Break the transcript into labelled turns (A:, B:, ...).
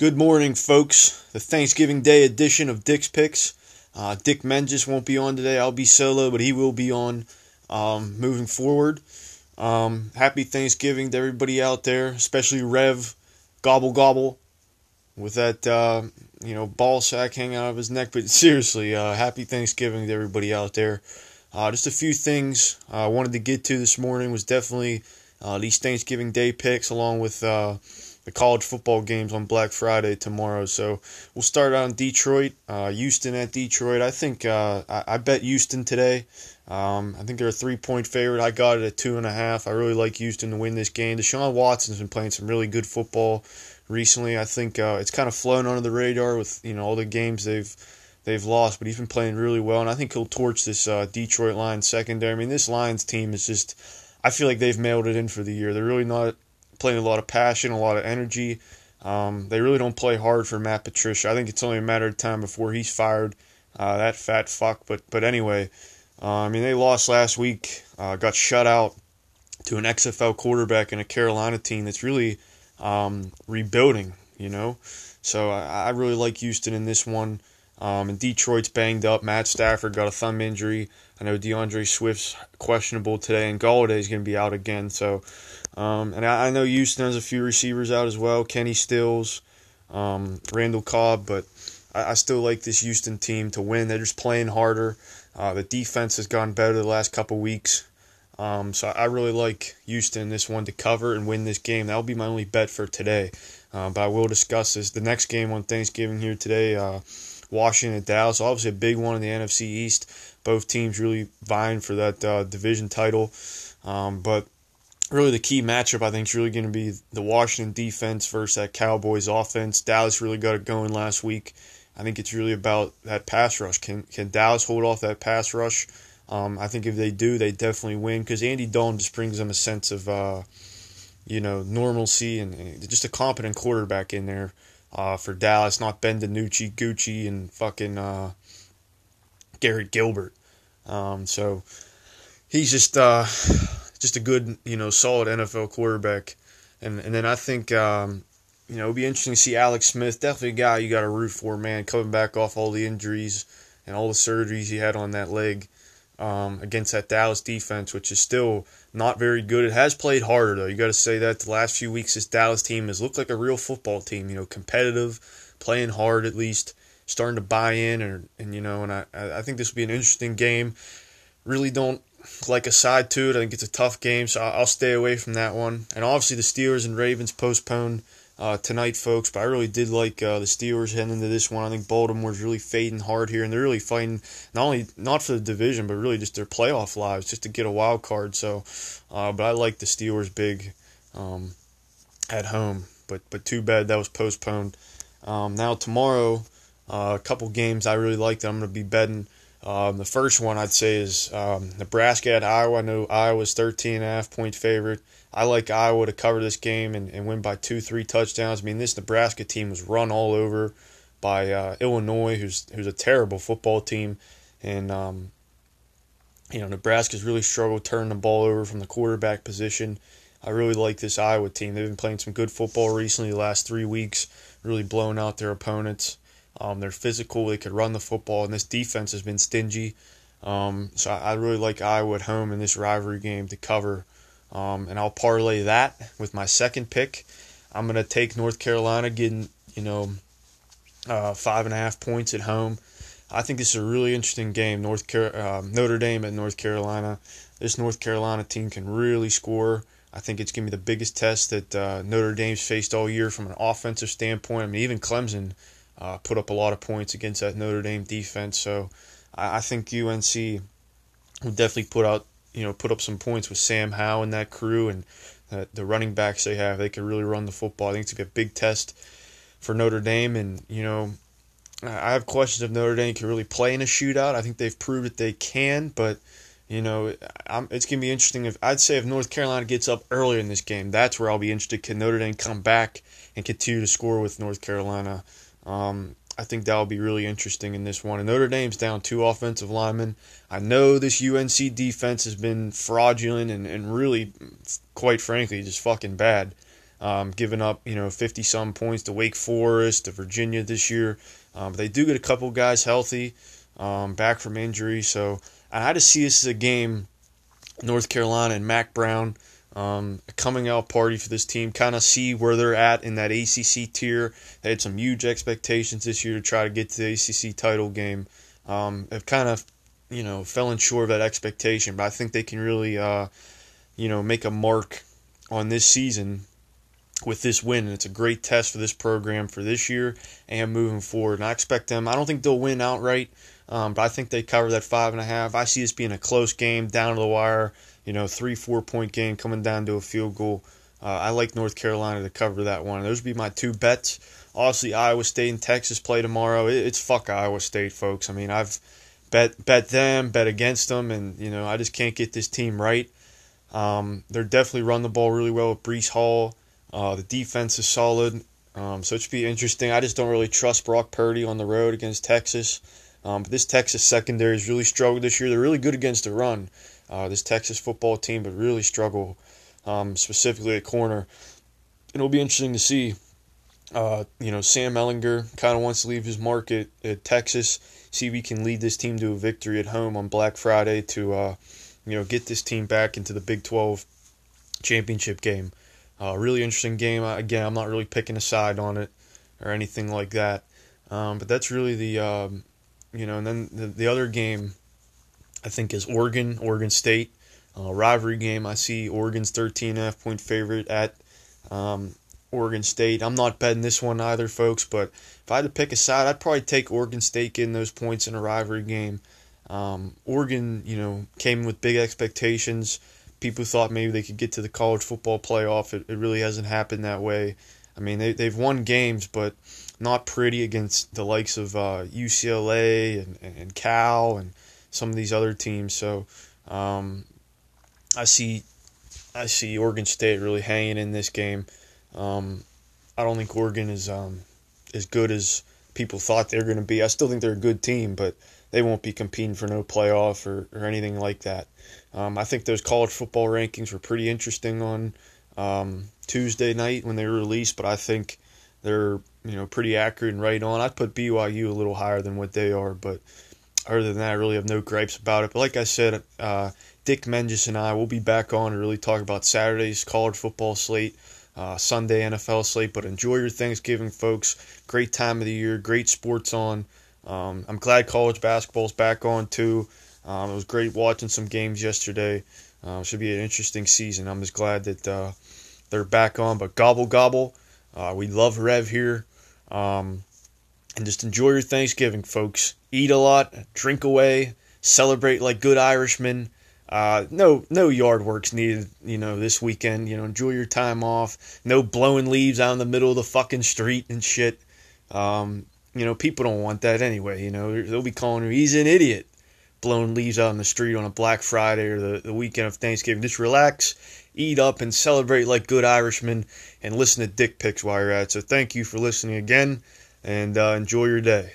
A: Good morning, folks. The Thanksgiving Day edition of Dick's Picks. Uh, Dick Menges won't be on today. I'll be solo, but he will be on um, moving forward. Um, happy Thanksgiving to everybody out there, especially Rev Gobble Gobble with that uh, you know ball sack hanging out of his neck. But seriously, uh, happy Thanksgiving to everybody out there. Uh, just a few things I wanted to get to this morning was definitely uh, these Thanksgiving Day picks, along with uh, the college football games on Black Friday tomorrow. So we'll start on Detroit, uh, Houston at Detroit. I think uh, I, I, bet Houston today. Um, I think they're a three point favorite. I got it at two and a half. I really like Houston to win this game. Deshaun Watson's been playing some really good football recently. I think uh, it's kind of flown under the radar with you know all the games they've they've lost, but he's been playing really well, and I think he'll torch this uh, Detroit Lions secondary. I mean, this Lions team is just. I feel like they've mailed it in for the year. They're really not playing a lot of passion, a lot of energy. Um, they really don't play hard for Matt Patricia. I think it's only a matter of time before he's fired. Uh, that fat fuck. But but anyway, uh, I mean they lost last week. Uh, got shut out to an XFL quarterback and a Carolina team that's really um, rebuilding. You know, so I, I, really like Houston in this one. Um, and Detroit's banged up. Matt Stafford got a thumb injury. I know D'Andre Swift's questionable today, and Golladay's going to be out again. So um, and I, I, know Houston has a few receivers out as well Kenny Stills, um, Randall Cobb, but I, I, still like this Houston team to win. They're just playing harder. Uh, the defense has gone better the last couple weeks. Um, so I really like Houston this one to cover and win this game. That'll be my only bet for today. Uh, but I will discuss this. The next game on Thanksgiving here today, uh, Washington Dallas, obviously a big one in the NFC East. Both teams really vying for that uh, division title. Um, but really the key matchup I think is really going to be the Washington defense versus that Cowboys offense. Dallas really got it going last week. I think it's really about that pass rush. Can can Dallas hold off that pass rush? Um, I think if they do, they definitely win because Andy Dalton just brings them a sense of uh, you know normalcy and, and, just a competent quarterback in there uh, for Dallas, not Ben DiNucci, Gucci, and fucking uh, Garrett Gilbert. Um, so he's just uh, just a good, you know, solid NFL quarterback. And and then I think um, you know, it'll be interesting to see Alex Smith, definitely a guy you got to root for, man, coming back off all the injuries and all the surgeries he had on that leg um, against that Dallas defense, which is still not very good. It has played harder though. You got to say that the last few weeks this Dallas team has looked like a real football team. You know, competitive, playing hard at least, starting to buy in, and and you know, and I I think this will be an interesting game. Really don't like a side to it. I think it's a tough game, so I'll stay away from that one. And obviously, the Steelers and Ravens postponed uh, tonight, folks. But I really did like uh, the Steelers heading into this one. I think Baltimore's really fading hard here, and they're really fighting not only not for the division, but really just their playoff lives, just to get a wild card. So, uh, but I like the Steelers big um, at home. But but too bad that was postponed. Um, now tomorrow, uh, a couple games I really like that I'm going to be betting. Um, the first one I'd say is um, Nebraska at Iowa. I know Iowa's 13 and a half point favorite. I like Iowa to cover this game and, and win by two, three touchdowns. I mean, this Nebraska team was run all over by uh, Illinois, who's who's a terrible football team, and um, you know Nebraska's really struggled turning the ball over from the quarterback position. I really like this Iowa team. They've been playing some good football recently. The last three weeks, really blowing out their opponents. Um, they're physical. They could run the football, and this defense has been stingy. Um, so I, I, really like Iowa at home in this rivalry game to cover. Um, and I'll parlay that with my second pick. I'm going to take North Carolina getting, you know, uh, five and a half points at home. I think this is a really interesting game. North Car- uh, Notre Dame at North Carolina. This North Carolina team can really score. I think it's going to be the biggest test that uh, Notre Dame's faced all year from an offensive standpoint. I mean, even Clemson uh, put up a lot of points against that Notre Dame defense. So I, I think UNC will definitely put out you know put up some points with Sam Howell and that crew and uh, the running backs they have. They can really run the football. I think it's gonna be a big test for Notre Dame, and you know. I have questions if Notre Dame can really play in a shootout. I think they've proved that they can, but you know, I'm, it's gonna be interesting. If I'd say if North Carolina gets up earlier in this game, that's where I'll be interested. Can Notre Dame come back and continue to score with North Carolina? Um, I think that'll be really interesting in this one. And Notre Dame's down two offensive linemen. I know this UNC defense has been fraudulent and, and really, quite frankly, just fucking bad. um, giving up you know 50 some points to Wake Forest to Virginia this year. Um, they do get a couple guys healthy, um, back from injury. So I had to see this as a game, North Carolina and Mack Brown. Um, a coming out party for this team, kind of see where they're at in that ACC tier. They had some huge expectations this year to try to get to the ACC title game. Um, have kind of, you know, fell short of that expectation, but I think they can really, uh, you know, make a mark on this season with this win. And it's a great test for this program for this year and moving forward. And I expect them, I don't think they'll win outright, um, but I think they cover that five and a half. I see this being a close game, down to the wire, you know, three, four point game coming down to a field goal. Uh, I like North Carolina to cover that one. Those would be my two bets. Obviously, Iowa State and Texas play tomorrow. It, it's fuck Iowa State, folks. I mean, I've bet bet them, bet against them, and you know, I just can't get this team right. Um, they're definitely run the ball really well with Breece Hall. Uh, the defense is solid, um, so it should be interesting. I just don't really trust Brock Purdy on the road against Texas. Um, but this Texas secondary has really struggled this year. They're really good against the run. Uh, this Texas football team, but really struggle um, specifically at corner. It'll be interesting to see. Uh, you know, Sam Ehlinger kind of wants to leave his mark at, at, Texas. See if he can lead this team to a victory at home on Black Friday to, uh, you know, get this team back into the Big 12 championship game. Uh, really interesting game. Again, I'm not really picking a side on it or anything like that. Um, but that's really the, um, you know, and then the, the other game I think is Oregon, Oregon State. Uh, rivalry game. I see Oregon's 13 and a half point favorite at um, Oregon State. I'm not betting this one either, folks, but if I had to pick a side, I'd probably take Oregon State getting those points in a rivalry game. Um, Oregon, you know, came with big expectations people thought maybe they could get to the college football playoff. It, it really hasn't happened that way. I mean, they, they've won games, but not pretty against the likes of uh, UCLA and, and Cal and some of these other teams. So um, I see I see Oregon State really hanging in this game. Um, I don't think Oregon is um, as good as people thought they were going to be. I still think they're a good team, but they won't be competing for no playoff or, or anything like that. Um, I think those college football rankings were pretty interesting on um, Tuesday night when they were released, but I think they're you know pretty accurate and right on. I'd put BYU a little higher than what they are, but other than that, I really have no gripes about it. But like I said, uh, Dick Menges and I will be back on to really talk about Saturday's college football slate. Uh, Sunday NFL slate, but enjoy your Thanksgiving, folks. Great time of the year, great sports on. Um, I'm glad college basketball's back on too. Um, it was great watching some games yesterday. Uh, should be an interesting season. I'm just glad that uh, they're back on. But gobble gobble, uh, we love Rev here, um, and just enjoy your Thanksgiving, folks. Eat a lot, drink away, celebrate like good Irishmen. Uh, no, no yard works needed. You know, this weekend. You know, enjoy your time off. No blowing leaves out in the middle of the fucking street and shit. Um, you know, people don't want that anyway. You know, they'll be calling you, he's an idiot, blowing leaves out on the street on a Black Friday or the, the weekend of Thanksgiving. Just relax, eat up, and celebrate like good Irishmen and listen to dick pics while you're at it. So thank you for listening again and uh, enjoy your day.